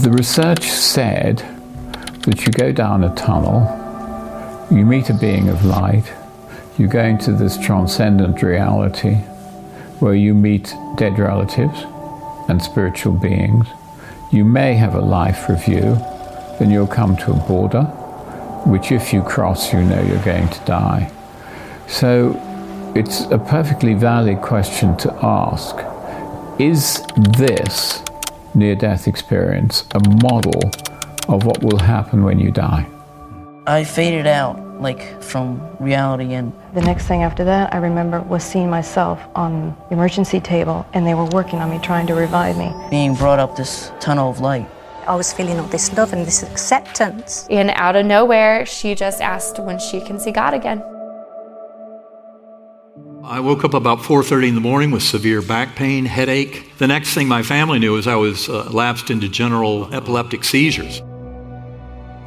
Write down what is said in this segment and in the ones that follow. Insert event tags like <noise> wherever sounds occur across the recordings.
the research said that you go down a tunnel, you meet a being of light, you go into this transcendent reality where you meet dead relatives and spiritual beings. You may have a life review, then you'll come to a border, which if you cross, you know you're going to die. So it's a perfectly valid question to ask Is this near death experience a model of what will happen when you die? I faded out, like from reality, and The next thing after that, I remember was seeing myself on the emergency table, and they were working on me, trying to revive me. being brought up this tunnel of light. I was feeling all this love and this acceptance. And out of nowhere, she just asked when she can see God again. I woke up about 4:30 in the morning with severe back pain, headache. The next thing my family knew is I was uh, lapsed into general epileptic seizures.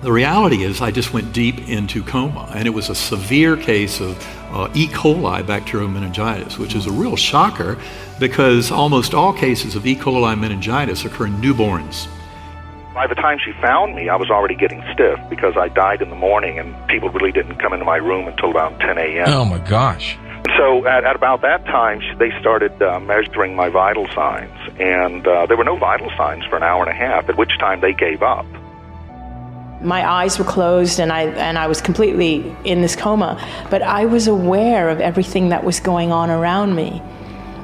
The reality is I just went deep into coma, and it was a severe case of uh, E. coli bacterial meningitis, which is a real shocker because almost all cases of E. coli meningitis occur in newborns. By the time she found me, I was already getting stiff because I died in the morning and people really didn't come into my room until about 10 a.m. Oh my gosh. So at, at about that time, they started uh, measuring my vital signs, and uh, there were no vital signs for an hour and a half, at which time they gave up. my eyes were closed and I and I was completely in this coma, but I was aware of everything that was going on around me.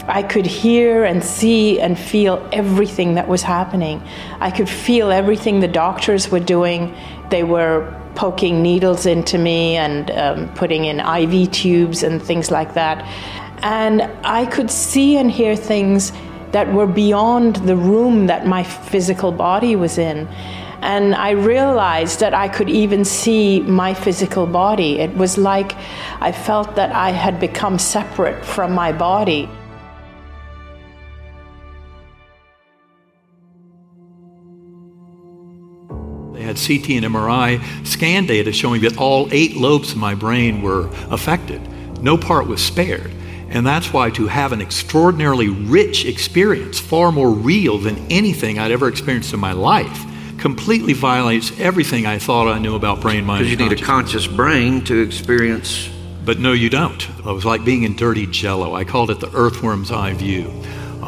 I could hear and see and feel everything that was happening. I could feel everything the doctors were doing. They were poking needles into me and um, putting in IV tubes and things like that. And I could see and hear things that were beyond the room that my physical body was in. And I realized that I could even see my physical body. It was like I felt that I had become separate from my body. Had CT and MRI scan data showing that all eight lobes of my brain were affected. No part was spared. And that's why to have an extraordinarily rich experience, far more real than anything I'd ever experienced in my life, completely violates everything I thought I knew about brain mind. Because you need a conscious brain to experience. But no, you don't. It was like being in dirty jello. I called it the earthworm's eye view.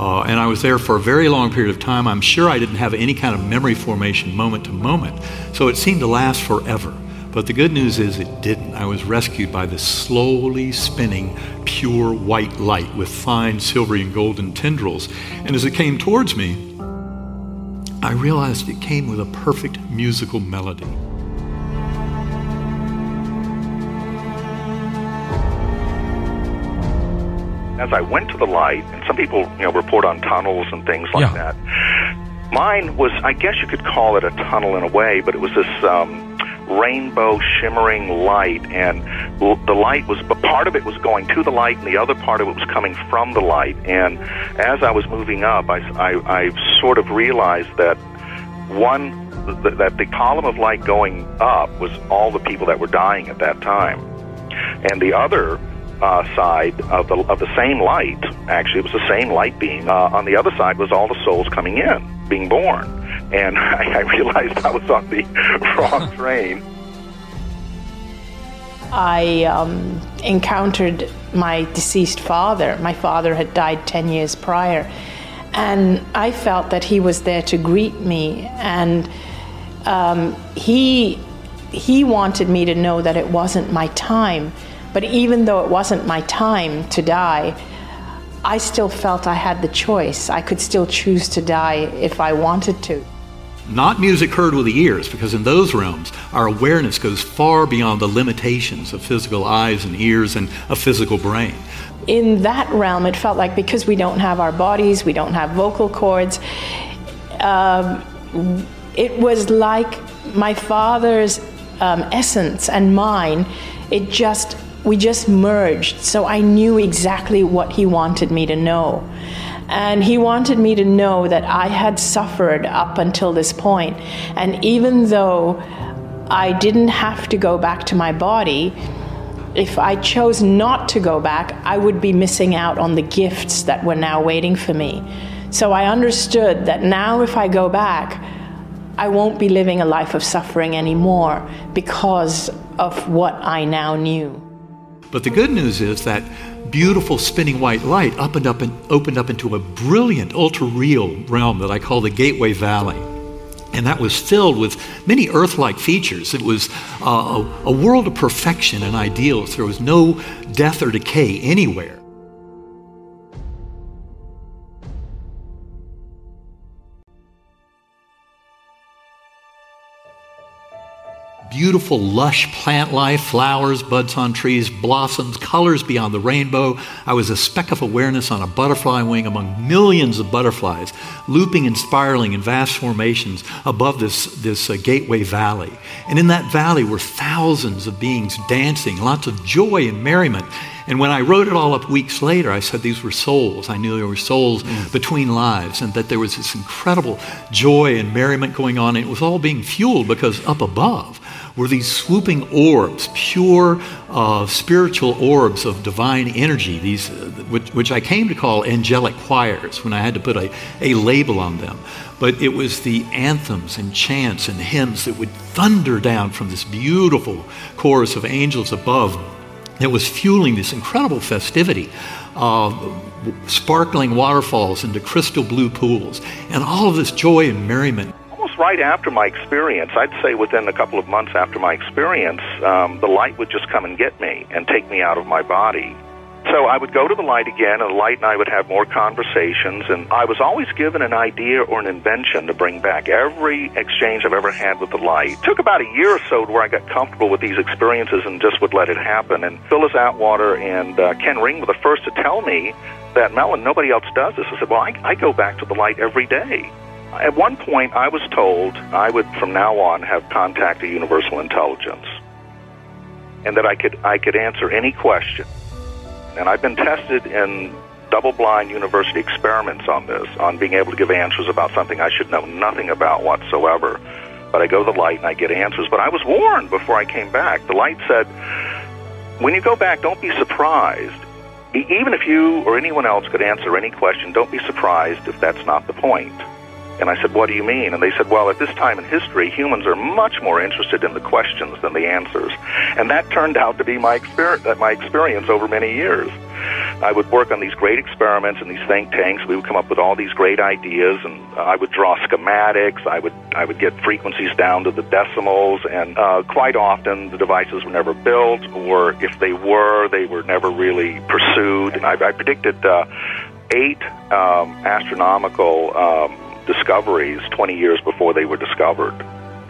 Uh, and I was there for a very long period of time. I'm sure I didn't have any kind of memory formation moment to moment. So it seemed to last forever. But the good news is it didn't. I was rescued by this slowly spinning, pure white light with fine silvery and golden tendrils. And as it came towards me, I realized it came with a perfect musical melody. As I went to the light, and some people, you know, report on tunnels and things like Yeah. that. Mine was, I guess you could call it a tunnel in a way, but it was this um, rainbow shimmering light, and the light was, but part of it was going to the light, and the other part of it was coming from the light. And as I was moving up, I, I, I sort of realized that one, th- that the column of light going up was all the people that were dying at that time, and the other uh, side of the of the same light. Actually, it was the same light beam. Uh, on the other side was all the souls coming in, being born. And <laughs> I, I realized I was on the <laughs> wrong <laughs> train. I um, encountered my deceased father. My father had died 10 years prior. And I felt that he was there to greet me. And um, he, he wanted me to know that it wasn't my time. But even though it wasn't my time to die, I still felt I had the choice. I could still choose to die if I wanted to. Not music heard with the ears, because in those realms, our awareness goes far beyond the limitations of physical eyes and ears and a physical brain. in that realm, it felt like because we don't have our bodies, we don't have vocal cords, um, it was like my father's um, essence and mine. It just, we just merged. So I knew exactly what he wanted me to know. And he wanted me to know that I had suffered up until this point. And even though I didn't have to go back to my body, if I chose not to go back, I would be missing out on the gifts that were now waiting for me. So I understood that now, if I go back, I won't be living a life of suffering anymore because of what I now knew. But the good news is that beautiful spinning white light opened up and opened up into a brilliant ultra real realm that I call the Gateway Valley. And that was filled with many earth like features. It was uh, a, a world of perfection and ideals. There was no death or decay anywhere. Beautiful, lush plant life, flowers, buds on trees, blossoms, colors beyond the rainbow. I was a speck of awareness on a butterfly wing among millions of butterflies, looping and spiraling in vast formations above this, this uh, gateway valley. And in that valley were thousands of beings dancing, lots of joy and merriment. And when I wrote it all up weeks later, I said these were souls. I knew there were souls mm. between lives and that there was this incredible joy and merriment going on. And it was all being fueled because up above, were these swooping orbs, pure uh, spiritual orbs of divine energy, these, uh, which, which, I came to call angelic choirs when I had to put a, a label on them. But it was the anthems and chants and hymns that would thunder down from this beautiful chorus of angels above that was fueling this incredible festivity. Uh, sparkling waterfalls into crystal blue pools, and all of this joy and merriment Almost right after my experience, I'd say within a couple of months after my experience, um, the light would just come and get me and take me out of my body. So I would go to the light again, and the light and I would have more conversations. And I was always given an idea or an invention to bring back. Every exchange I've ever had with the light it took about a year or so to where I got comfortable with these experiences and just would let it happen. And Phyllis Atwater and uh, Ken Ring were the first to tell me that, Mellen, nobody else does this. I said, well, I, I go back to the light every day. At one point, I was told I would, from now on, have contact to universal intelligence, and that I could I could answer any question. And I've been tested in double-blind university experiments on this, on being able to give answers about something I should know nothing about whatsoever. But I go to the light and I get answers. But I was warned before I came back. The light said, "When you go back, don't be surprised." Even if you or anyone else could answer any question, don't be surprised if that's not the point. And I said, What do you mean? And they said, Well, at this time in history, humans are much more interested in the questions than the answers. And that turned out to be my experience, my experience over many years. I would work on these great experiments and these think tanks. We would come up with all these great ideas, and I would draw schematics. I would I would get frequencies down to the decimals, and uh, quite often the devices were never built, or if they were, they were never really pursued. And I, I predicted uh, eight um, astronomical. Um, discoveries 20 years before they were discovered.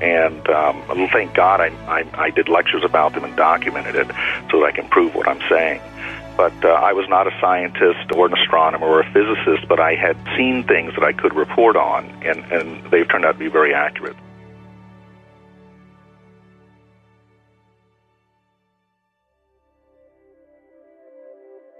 And um, thank God I, I, I did lectures about them and documented it so that I can prove what I'm saying. But uh, I was not a scientist or an astronomer or a physicist, but I had seen things that I could report on, and, and they've turned out to be very accurate.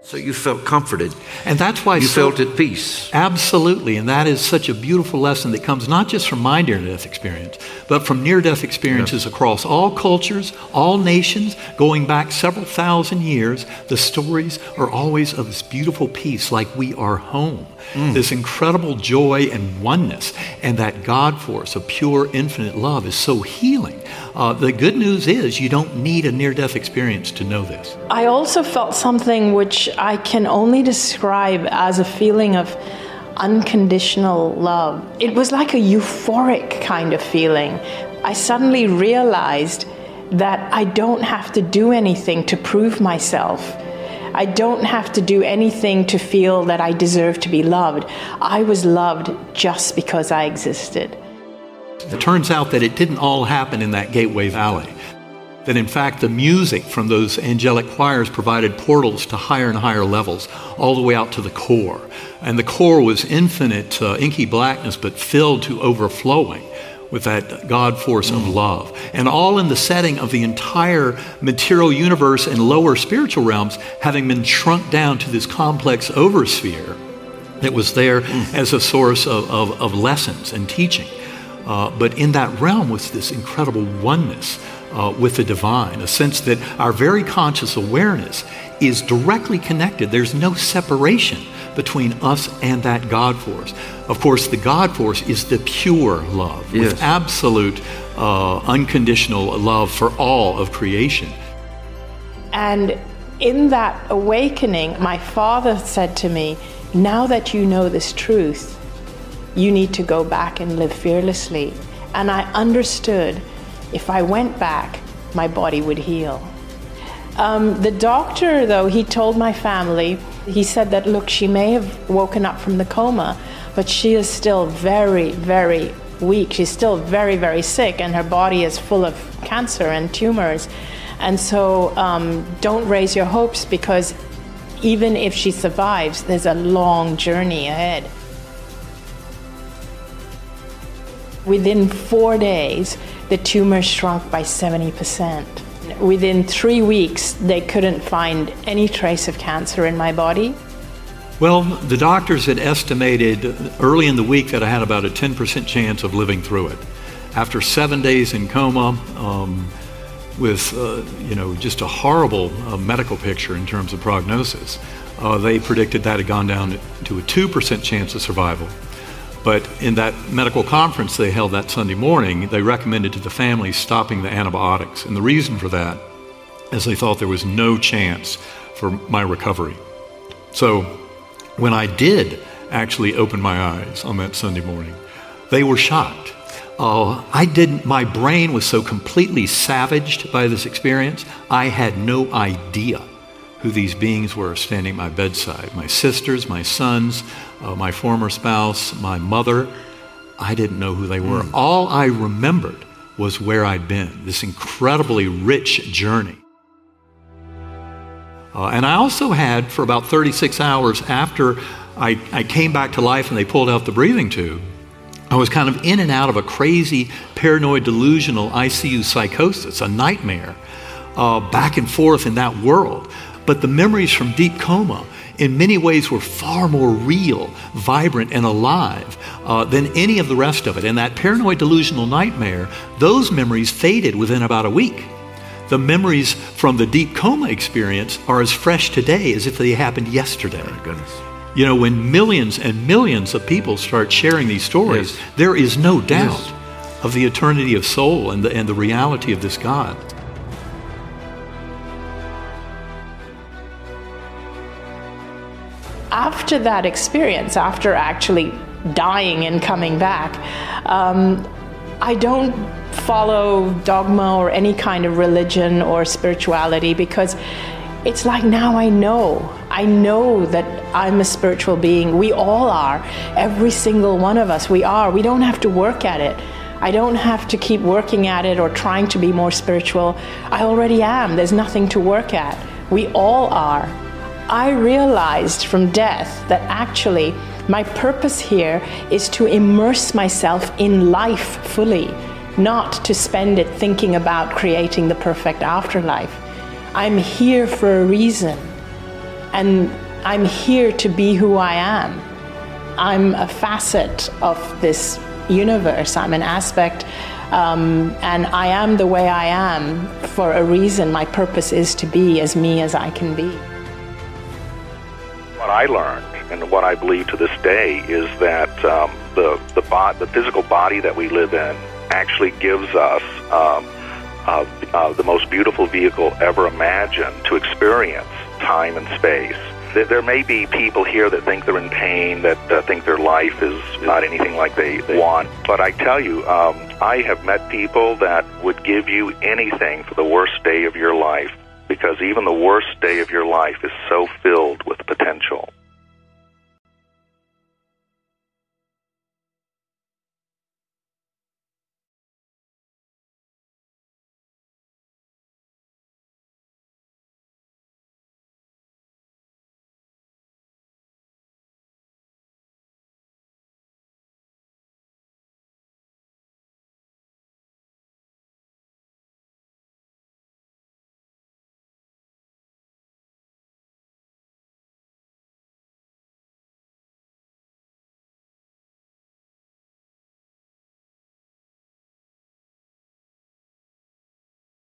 So you felt comforted. And that's why you so, felt at peace. Absolutely. And that is such a beautiful lesson that comes not just from my near death experience, but from near death experiences yeah. across all cultures, all nations, going back several thousand years. The stories are always of this beautiful peace, like we are home. Mm. This incredible joy and oneness, and that God force of pure, infinite love is so healing. Uh, the good news is you don't need a near death experience to know this. I also felt something which I can only describe as a feeling of unconditional love. It was like a euphoric kind of feeling. I suddenly realized that I don't have to do anything to prove myself. I don't have to do anything to feel that I deserve to be loved. I was loved just because I existed. It turns out that it didn't all happen in that Gateway Valley. That in fact, the music from those angelic choirs provided portals to higher and higher levels, all the way out to the core. And the core was infinite, uh, inky blackness, but filled to overflowing with that God force of mm. love. And all in the setting of the entire material universe and lower spiritual realms having been shrunk down to this complex oversphere that was there mm. as a source of, of, of lessons and teaching. Uh, but in that realm was this incredible oneness uh, with the divine, a sense that our very conscious awareness is directly connected. There's no separation between us and that God force. Of course, the God force is the pure love, Yes. with absolute, uh, unconditional love for all of creation. And in that awakening, my father said to me, Now that you know this truth, you need to go back and live fearlessly. And I understood if I went back, my body would heal. Um, the doctor, though, he told my family, he said that, look, she may have woken up from the coma, but she is still very, very weak. She's still very, very sick, and her body is full of cancer and tumors. And so um, don't raise your hopes because even if she survives, there's a long journey ahead. Within four days, the tumor shrunk by 70%. Within three weeks, they couldn't find any trace of cancer in my body. Well, the doctors had estimated early in the week that I had about a 10% chance of living through it. After seven days in coma, um, with uh, you know just a horrible uh, medical picture in terms of prognosis, uh, they predicted that had gone down to a 2% chance of survival. But in that medical conference they held that Sunday morning, they recommended to the family stopping the antibiotics. And the reason for that is they thought there was no chance for my recovery. So when I did actually open my eyes on that Sunday morning, they were shocked. Uh, I didn't, my brain was so completely savaged by this experience, I had no idea who these beings were standing at my bedside my sisters, my sons, uh, my former spouse, my mother. I didn't know who they were. All I remembered was where I'd been, this incredibly rich journey. Uh, and I also had, for about 36 hours after I, I came back to life and they pulled out the breathing tube, I was kind of in and out of a crazy, paranoid, delusional ICU psychosis, a nightmare, uh, back and forth in that world. But the memories from deep coma, in many ways, were far more real, vibrant, and alive uh, than any of the rest of it. And that paranoid, delusional nightmare, those memories faded within about a week. The memories from the deep coma experience are as fresh today as if they happened yesterday. My goodness. You know, when millions and millions of people start sharing these stories, Yes. there is no doubt Yes. of the eternity of soul and the, and the reality of this God. After that experience, after actually dying and coming back, um, I don't follow dogma or any kind of religion or spirituality because it's like now I know. I know that I'm a spiritual being. We all are. Every single one of us, we are. We don't have to work at it. I don't have to keep working at it or trying to be more spiritual. I already am. There's nothing to work at. We all are. I realized from death that actually my purpose here is to immerse myself in life fully, not to spend it thinking about creating the perfect afterlife. I'm here for a reason, and I'm here to be who I am. I'm a facet of this universe, I'm an aspect, um, and I am the way I am for a reason. My purpose is to be as me as I can be. What I learned and what I believe to this day is that um, the the, bo- the physical body that we live in actually gives us um, uh, uh, the most beautiful vehicle ever imagined to experience time and space. There, there may be people here that think they're in pain, that uh, think their life is not anything like they, want. But I tell you, um, I have met people that would give you anything for the worst day of your life because even the worst day of your life is so filled with potential.